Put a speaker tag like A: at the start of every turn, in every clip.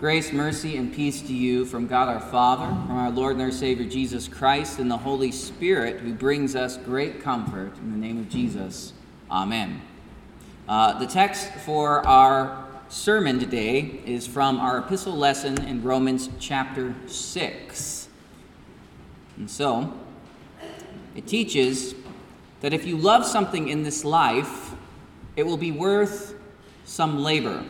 A: Grace, mercy, and peace to you from God our Father, from our Lord and our Savior Jesus Christ, and the Holy Spirit, who brings us great comfort. In the name of Jesus, Amen. Uh, the text for our sermon today is from our epistle lesson in Romans chapter 6. And so, it teaches that if you love something in this life, it will be worth some labor.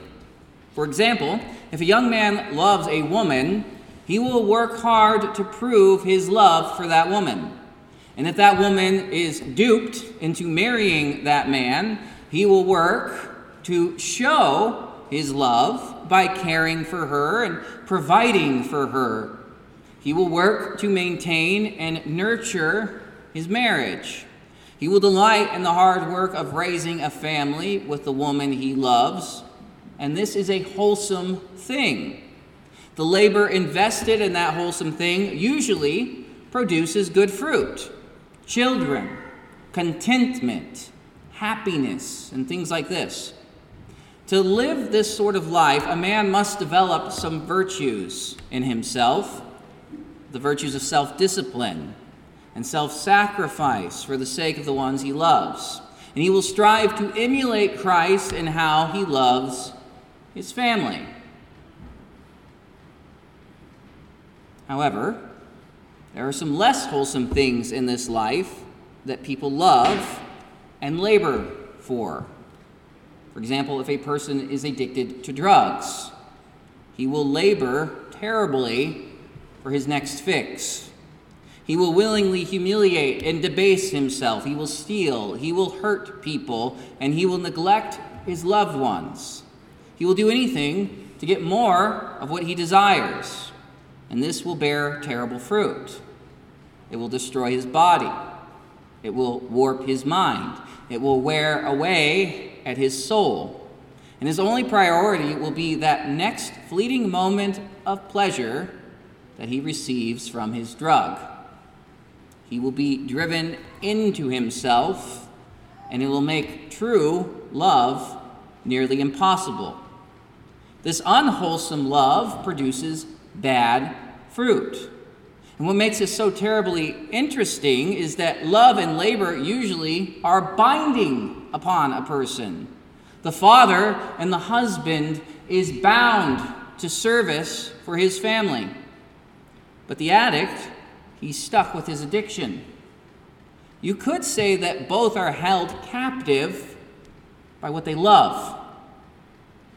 A: For example, if a young man loves a woman, he will work hard to prove his love for that woman. And if that woman is duped into marrying that man, he will work to show his love by caring for her and providing for her. He will work to maintain and nurture his marriage. He will delight in the hard work of raising a family with the woman he loves and this is a wholesome thing. The labor invested in that wholesome thing usually produces good fruit children, contentment, happiness, and things like this. To live this sort of life, a man must develop some virtues in himself the virtues of self discipline and self sacrifice for the sake of the ones he loves. And he will strive to emulate Christ in how he loves his family. However, there are some less wholesome things in this life that people love and labor for. For example, if a person is addicted to drugs, he will labor terribly for his next fix. He will willingly humiliate and debase himself. He will steal. He will hurt people. And he will neglect his loved ones. He will do anything to get more of what he desires, and this will bear terrible fruit. It will destroy his body, it will warp his mind, it will wear away at his soul. And his only priority will be that next fleeting moment of pleasure that he receives from his drug. He will be driven into himself, and it will make true love nearly impossible. This unwholesome love produces bad fruit. And what makes this so terribly interesting is that love and labor usually are binding upon a person. The father and the husband is bound to service for his family. But the addict, he's stuck with his addiction. You could say that both are held captive by what they love.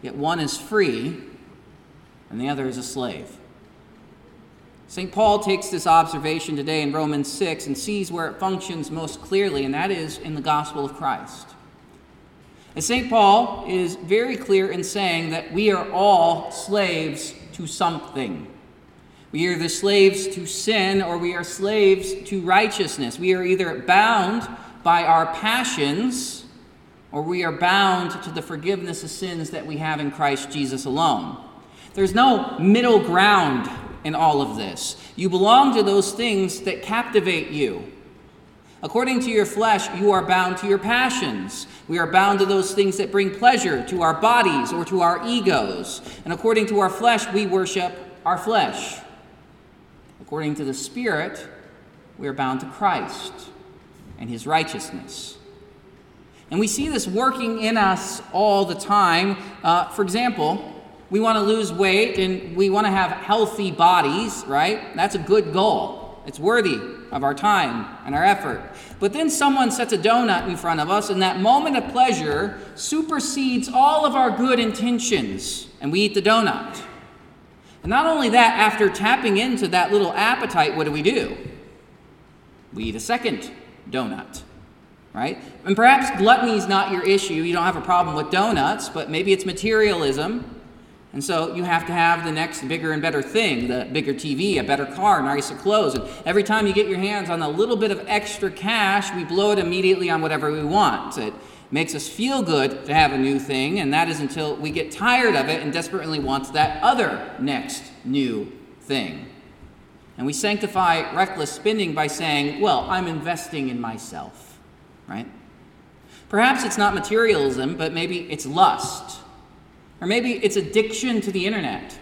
A: Yet one is free and the other is a slave. St. Paul takes this observation today in Romans 6 and sees where it functions most clearly, and that is in the gospel of Christ. And St. Paul is very clear in saying that we are all slaves to something. We are either slaves to sin or we are slaves to righteousness. We are either bound by our passions or we are bound to the forgiveness of sins that we have in Christ Jesus alone. There's no middle ground in all of this. You belong to those things that captivate you. According to your flesh, you are bound to your passions. We are bound to those things that bring pleasure to our bodies or to our egos. And according to our flesh, we worship our flesh. According to the Spirit, we are bound to Christ and his righteousness. And we see this working in us all the time. Uh, for example, we want to lose weight and we want to have healthy bodies, right? That's a good goal. It's worthy of our time and our effort. But then someone sets a donut in front of us, and that moment of pleasure supersedes all of our good intentions, and we eat the donut. And not only that, after tapping into that little appetite, what do we do? We eat a second donut right? And perhaps gluttony is not your issue. You don't have a problem with donuts, but maybe it's materialism. And so you have to have the next bigger and better thing the bigger TV, a better car, nicer clothes. And every time you get your hands on a little bit of extra cash, we blow it immediately on whatever we want. It makes us feel good to have a new thing, and that is until we get tired of it and desperately want that other next new thing. And we sanctify reckless spending by saying, Well, I'm investing in myself right? Perhaps it's not materialism, but maybe it's lust. Or maybe it's addiction to the internet.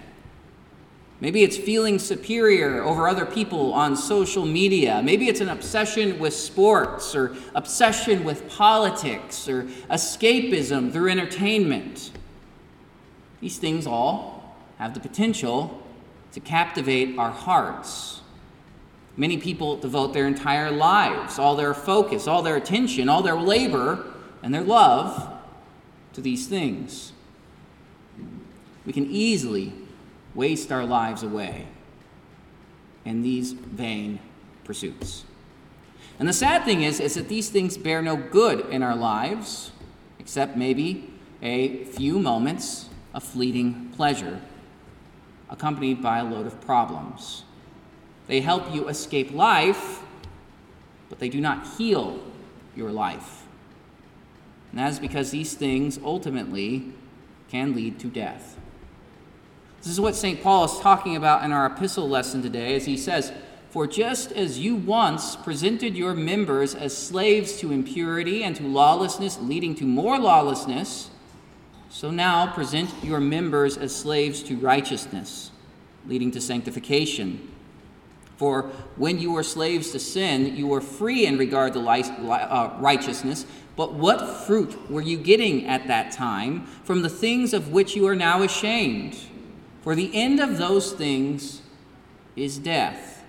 A: Maybe it's feeling superior over other people on social media. Maybe it's an obsession with sports or obsession with politics or escapism through entertainment. These things all have the potential to captivate our hearts. Many people devote their entire lives, all their focus, all their attention, all their labor, and their love to these things. We can easily waste our lives away in these vain pursuits. And the sad thing is, is that these things bear no good in our lives, except maybe a few moments of fleeting pleasure, accompanied by a load of problems. They help you escape life, but they do not heal your life. And that is because these things ultimately can lead to death. This is what St. Paul is talking about in our epistle lesson today as he says, For just as you once presented your members as slaves to impurity and to lawlessness, leading to more lawlessness, so now present your members as slaves to righteousness, leading to sanctification. For when you were slaves to sin, you were free in regard to uh, righteousness. But what fruit were you getting at that time from the things of which you are now ashamed? For the end of those things is death.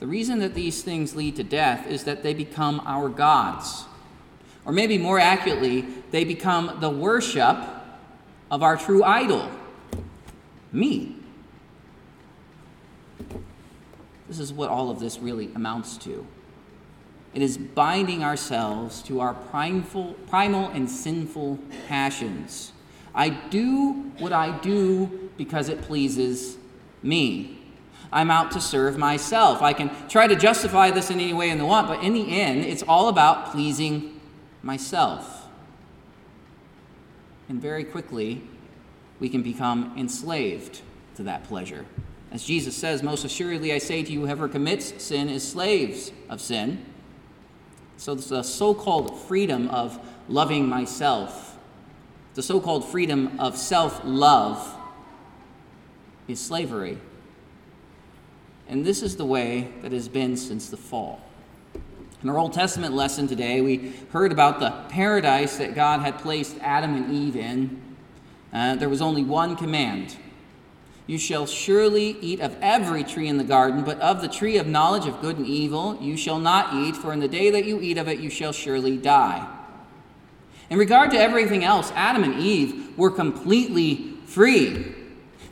A: The reason that these things lead to death is that they become our gods. Or maybe more accurately, they become the worship of our true idol, me. This is what all of this really amounts to. It is binding ourselves to our primal, primal and sinful passions I do what I do because it pleases me. I'm out to serve myself. I can try to justify this in any way I want, but in the end, it's all about pleasing myself. And very quickly, we can become enslaved to that pleasure. As Jesus says, Most assuredly I say to you, whoever commits sin is slaves of sin. So, the so called freedom of loving myself the so called freedom of self love is slavery. And this is the way that has been since the fall. In our Old Testament lesson today, we heard about the paradise that God had placed Adam and Eve in. Uh, there was only one command You shall surely eat of every tree in the garden, but of the tree of knowledge of good and evil you shall not eat, for in the day that you eat of it you shall surely die. In regard to everything else, Adam and Eve were completely free.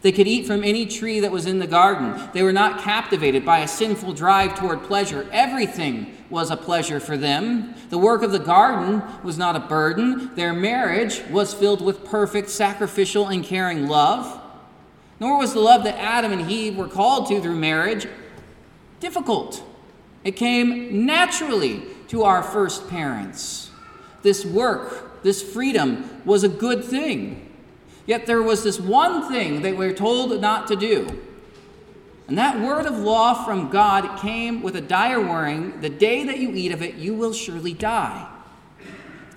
A: They could eat from any tree that was in the garden. They were not captivated by a sinful drive toward pleasure. Everything was a pleasure for them. The work of the garden was not a burden. Their marriage was filled with perfect, sacrificial, and caring love. Nor was the love that Adam and Eve were called to through marriage difficult. It came naturally to our first parents. This work this freedom was a good thing. Yet there was this one thing they were told not to do. And that word of law from God came with a dire warning the day that you eat of it, you will surely die.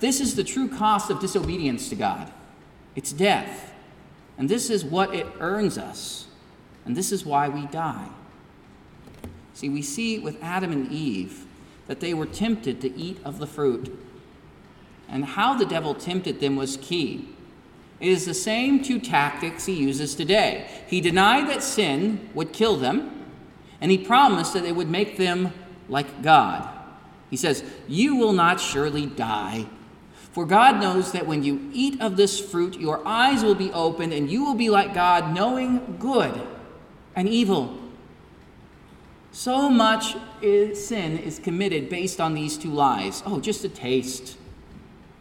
A: This is the true cost of disobedience to God it's death. And this is what it earns us. And this is why we die. See, we see with Adam and Eve that they were tempted to eat of the fruit and how the devil tempted them was key. It is the same two tactics he uses today. He denied that sin would kill them, and he promised that it would make them like God. He says, You will not surely die. For God knows that when you eat of this fruit, your eyes will be opened, and you will be like God, knowing good and evil. So much is, sin is committed based on these two lies. Oh, just a taste.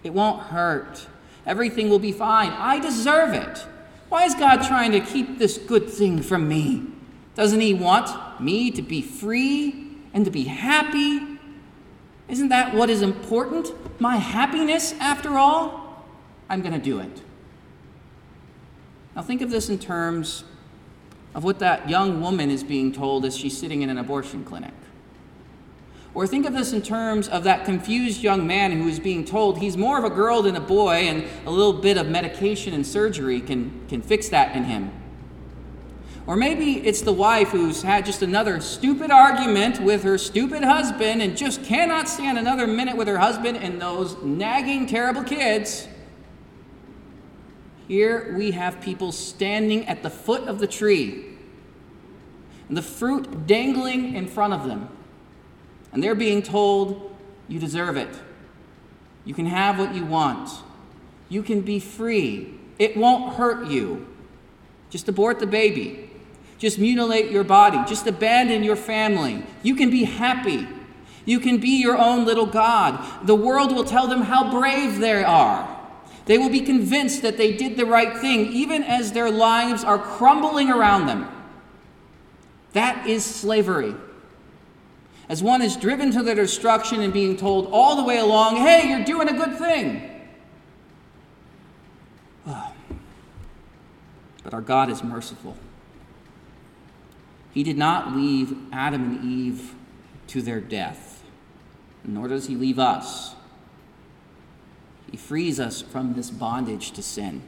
A: It won't hurt. Everything will be fine. I deserve it. Why is God trying to keep this good thing from me? Doesn't He want me to be free and to be happy? Isn't that what is important? My happiness, after all? I'm going to do it. Now, think of this in terms of what that young woman is being told as she's sitting in an abortion clinic. Or think of this in terms of that confused young man who is being told he's more of a girl than a boy, and a little bit of medication and surgery can, can fix that in him. Or maybe it's the wife who's had just another stupid argument with her stupid husband and just cannot stand another minute with her husband and those nagging, terrible kids. Here we have people standing at the foot of the tree, and the fruit dangling in front of them. And they're being told, You deserve it. You can have what you want. You can be free. It won't hurt you. Just abort the baby. Just mutilate your body. Just abandon your family. You can be happy. You can be your own little God. The world will tell them how brave they are. They will be convinced that they did the right thing, even as their lives are crumbling around them. That is slavery. As one is driven to their destruction and being told all the way along, hey, you're doing a good thing. Ah. But our God is merciful. He did not leave Adam and Eve to their death, nor does He leave us. He frees us from this bondage to sin.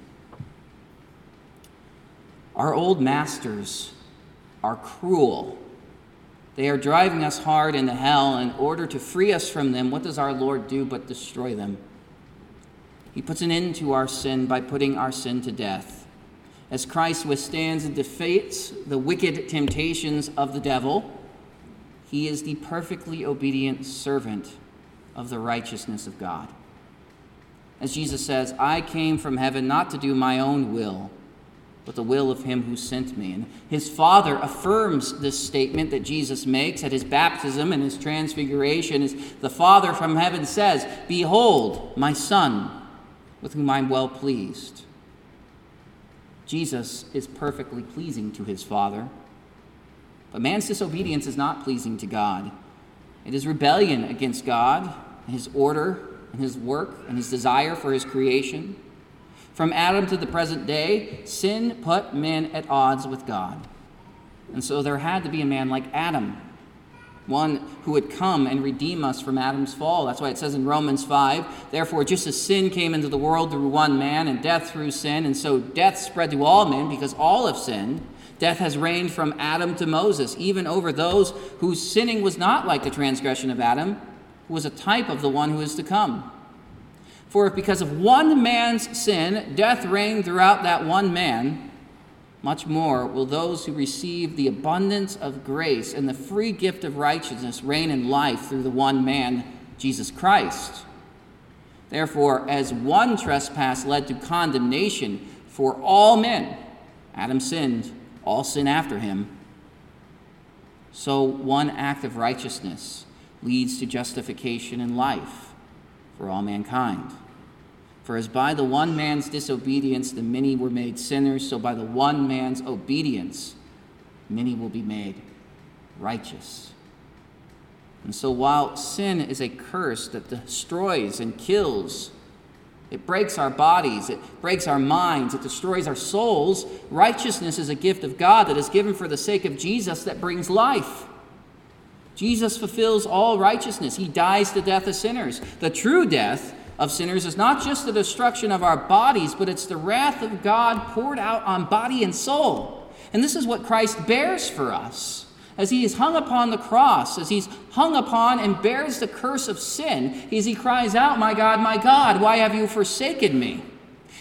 A: Our old masters are cruel. They are driving us hard into hell. In order to free us from them, what does our Lord do but destroy them? He puts an end to our sin by putting our sin to death as Christ withstands and defeats the wicked temptations of the devil, he is the perfectly obedient servant of the righteousness of God. As Jesus says, I came from heaven not to do my own will, but the will of him who sent me. And his Father affirms this statement that Jesus makes at his baptism and his transfiguration. As the Father from heaven says, Behold, my Son, with whom I'm well pleased. Jesus is perfectly pleasing to his Father. But man's disobedience is not pleasing to God. It is rebellion against God, his order, and his work, and his desire for his creation. From Adam to the present day, sin put men at odds with God. And so there had to be a man like Adam one who would come and redeem us from Adam's fall. That's why it says in Romans 5 Therefore, just as sin came into the world through one man, and death through sin, and so death spread to all men because all have sinned, death has reigned from Adam to Moses, even over those whose sinning was not like the transgression of Adam, who was a type of the one who is to come. For if because of one man's sin death reigned throughout that one man, much more will those who receive the abundance of grace and the free gift of righteousness reign in life through the one man, Jesus Christ. Therefore, as one trespass led to condemnation for all men, Adam sinned, all sin after him. So one act of righteousness leads to justification in life for all mankind. For as by the one man's disobedience the many were made sinners, so by the one man's obedience many will be made righteous. And so while sin is a curse that destroys and kills, it breaks our bodies, it breaks our minds, it destroys our souls. Righteousness is a gift of God that is given for the sake of Jesus that brings life. Jesus fulfills all righteousness. He dies the death of sinners. The true death of sinners is not just the destruction of our bodies, but it's the wrath of God poured out on body and soul. And this is what Christ bears for us. As he is hung upon the cross, as he's hung upon and bears the curse of sin, as he cries out, My God, my God, why have you forsaken me?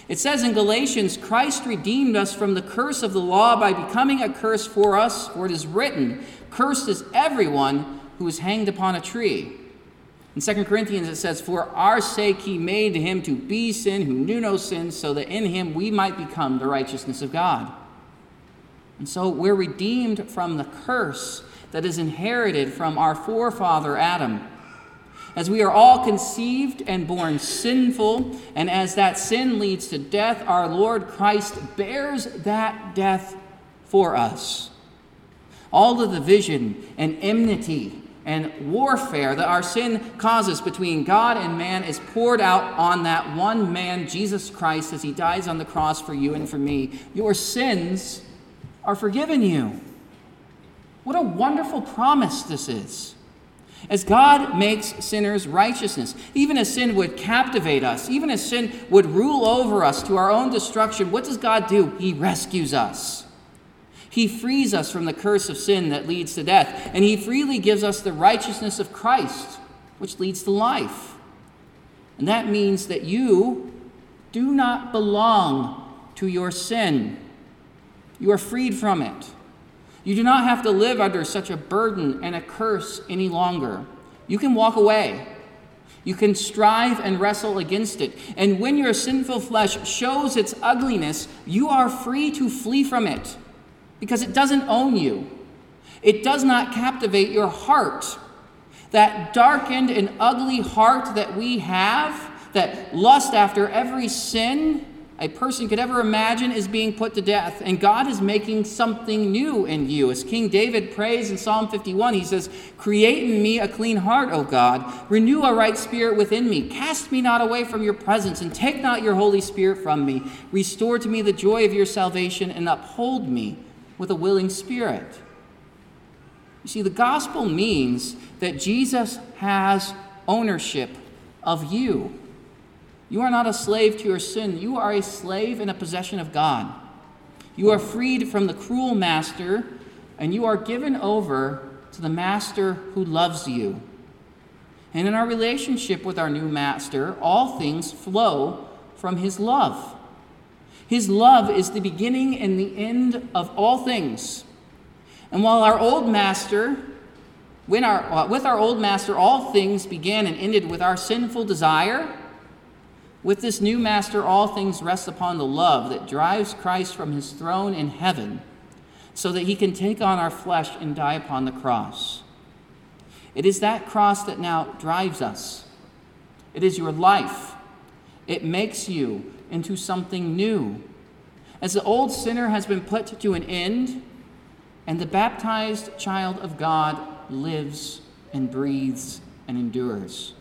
A: It says in Galatians, Christ redeemed us from the curse of the law by becoming a curse for us, for it is written, Cursed is everyone who is hanged upon a tree. In 2 Corinthians, it says, For our sake he made him to be sin who knew no sin, so that in him we might become the righteousness of God. And so we're redeemed from the curse that is inherited from our forefather Adam. As we are all conceived and born sinful, and as that sin leads to death, our Lord Christ bears that death for us. All of the division and enmity and warfare that our sin causes between God and man is poured out on that one man, Jesus Christ, as he dies on the cross for you and for me. Your sins are forgiven you. What a wonderful promise this is. As God makes sinners righteousness, even as sin would captivate us, even as sin would rule over us to our own destruction, what does God do? He rescues us. He frees us from the curse of sin that leads to death, and He freely gives us the righteousness of Christ, which leads to life. And that means that you do not belong to your sin. You are freed from it. You do not have to live under such a burden and a curse any longer. You can walk away. You can strive and wrestle against it. And when your sinful flesh shows its ugliness, you are free to flee from it because it doesn't own you. It does not captivate your heart. That darkened and ugly heart that we have, that lust after every sin, a person could ever imagine is being put to death. And God is making something new in you. As King David prays in Psalm 51, he says, Create in me a clean heart, O God. Renew a right spirit within me. Cast me not away from your presence, and take not your Holy Spirit from me. Restore to me the joy of your salvation, and uphold me with a willing spirit. You see, the gospel means that Jesus has ownership of you. You are not a slave to your sin. You are a slave and a possession of God. You are freed from the cruel master, and you are given over to the master who loves you. And in our relationship with our new master, all things flow from his love. His love is the beginning and the end of all things. And while our old master, when our, uh, with our old master, all things began and ended with our sinful desire, with this new master, all things rest upon the love that drives Christ from his throne in heaven so that he can take on our flesh and die upon the cross. It is that cross that now drives us. It is your life. It makes you into something new. As the old sinner has been put to an end, and the baptized child of God lives and breathes and endures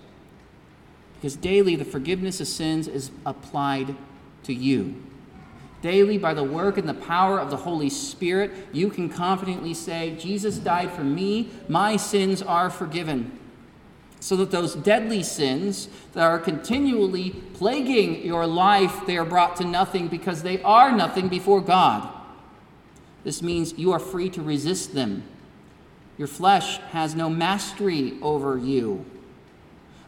A: because daily the forgiveness of sins is applied to you. Daily, by the work and the power of the Holy Spirit, you can confidently say, Jesus died for me, my sins are forgiven. So that those deadly sins that are continually plaguing your life, they are brought to nothing because they are nothing before God. This means you are free to resist them. Your flesh has no mastery over you.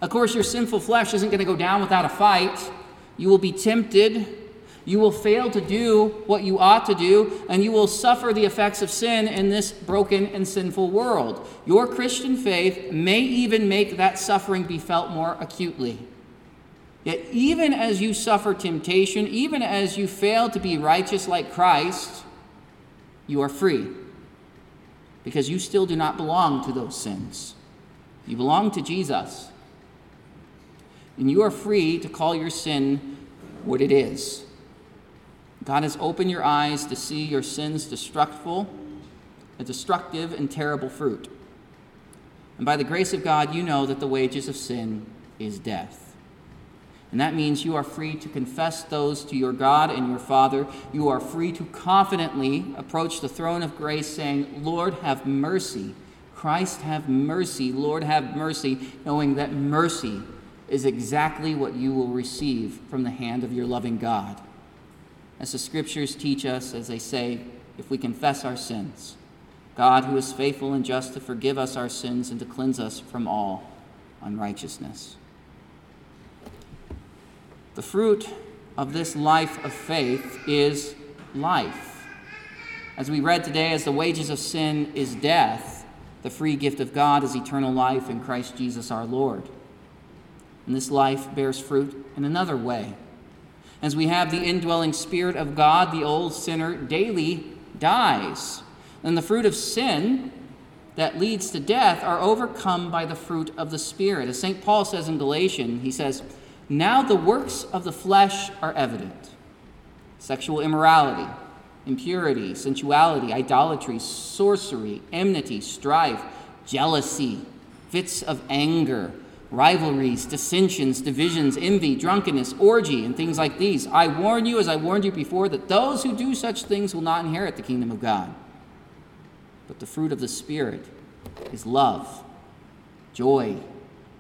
A: Of course, your sinful flesh isn't going to go down without a fight. You will be tempted. You will fail to do what you ought to do, and you will suffer the effects of sin in this broken and sinful world. Your Christian faith may even make that suffering be felt more acutely. Yet, even as you suffer temptation, even as you fail to be righteous like Christ, you are free because you still do not belong to those sins. You belong to Jesus and you are free to call your sin what it is. God has opened your eyes to see your sin's destructful, a destructive and terrible fruit. And by the grace of God, you know that the wages of sin is death. And that means you are free to confess those to your God and your Father. You are free to confidently approach the throne of grace, saying, Lord, have mercy. Christ, have mercy. Lord, have mercy, knowing that mercy is exactly what you will receive from the hand of your loving God. As the scriptures teach us, as they say, if we confess our sins, God, who is faithful and just to forgive us our sins and to cleanse us from all unrighteousness. The fruit of this life of faith is life. As we read today, as the wages of sin is death, the free gift of God is eternal life in Christ Jesus our Lord. And this life bears fruit in another way. As we have the indwelling Spirit of God, the old sinner daily dies. And the fruit of sin that leads to death are overcome by the fruit of the Spirit. As St. Paul says in Galatians, he says, Now the works of the flesh are evident sexual immorality, impurity, sensuality, idolatry, sorcery, enmity, strife, jealousy, fits of anger rivalries, dissensions, divisions, envy, drunkenness, orgy, and things like these. I warn you, as I warned you before, that those who do such things will not inherit the kingdom of God. But the fruit of the Spirit is love, joy,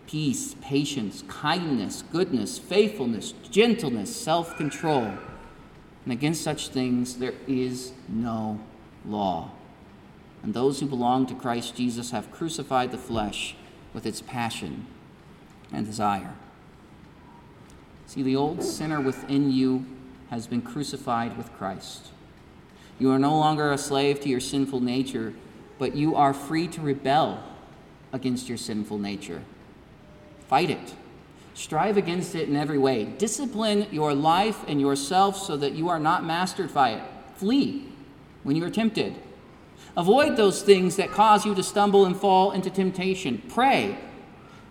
A: peace, patience, kindness, goodness, faithfulness, gentleness, self control. And against such things there is no law. And those who belong to Christ Jesus have crucified the flesh with its passion and desire. See, the old sinner within you has been crucified with Christ. You are no longer a slave to your sinful nature, but you are free to rebel against your sinful nature. Fight it. Strive against it in every way. Discipline your life and yourself so that you are not mastered by it. Flee when you are tempted. Avoid those things that cause you to stumble and fall into temptation. Pray.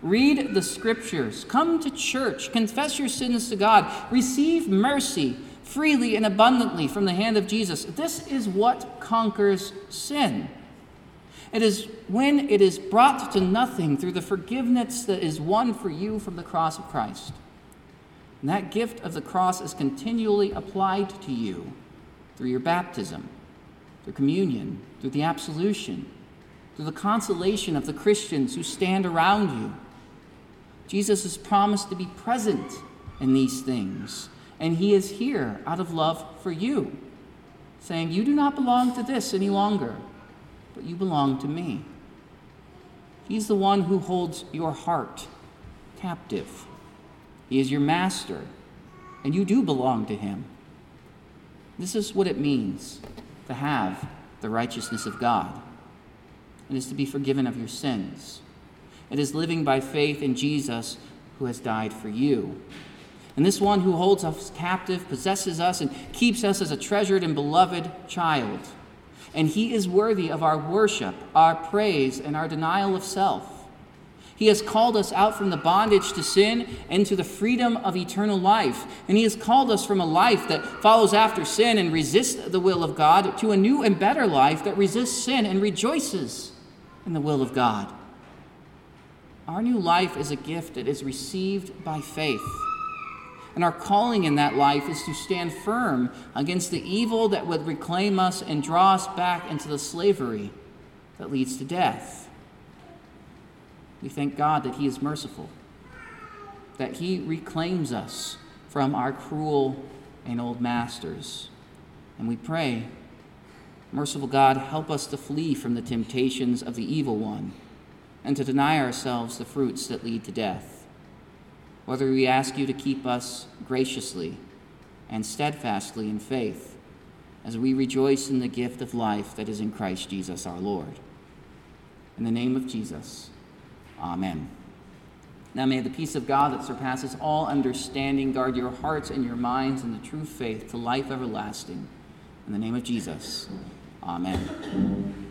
A: Read the scriptures. Come to church. Confess your sins to God. Receive mercy freely and abundantly from the hand of Jesus. This is what conquers sin. It is when it is brought to nothing through the forgiveness that is won for you from the cross of Christ. And that gift of the cross is continually applied to you through your baptism, through communion, through the absolution, through the consolation of the Christians who stand around you. Jesus has promised to be present in these things, and he is here out of love for you, saying, You do not belong to this any longer but you belong to me. He's the one who holds your heart captive. He is your master, and you do belong to him. This is what it means to have the righteousness of God. And It is to be forgiven of your sins. It is living by faith in Jesus who has died for you. And this one who holds us captive possesses us and keeps us as a treasured and beloved child and he is worthy of our worship, our praise, and our denial of self. He has called us out from the bondage to sin into the freedom of eternal life. And He has called us from a life that follows after sin and resists the will of God to a new and better life that resists sin and rejoices in the will of God. Our new life is a gift that is received by faith. And our calling in that life is to stand firm against the evil that would reclaim us and draw us back into the slavery that leads to death. We thank God that He is merciful, that He reclaims us from our cruel and old masters. And we pray, merciful God, help us to flee from the temptations of the evil one and to deny ourselves the fruits that lead to death whether we ask you to keep us graciously and steadfastly in faith as we rejoice in the gift of life that is in Christ Jesus our Lord. In the name of Jesus, amen. Now may the peace of God that surpasses all understanding guard your hearts and your minds in the true faith to life everlasting. In the name of Jesus, amen.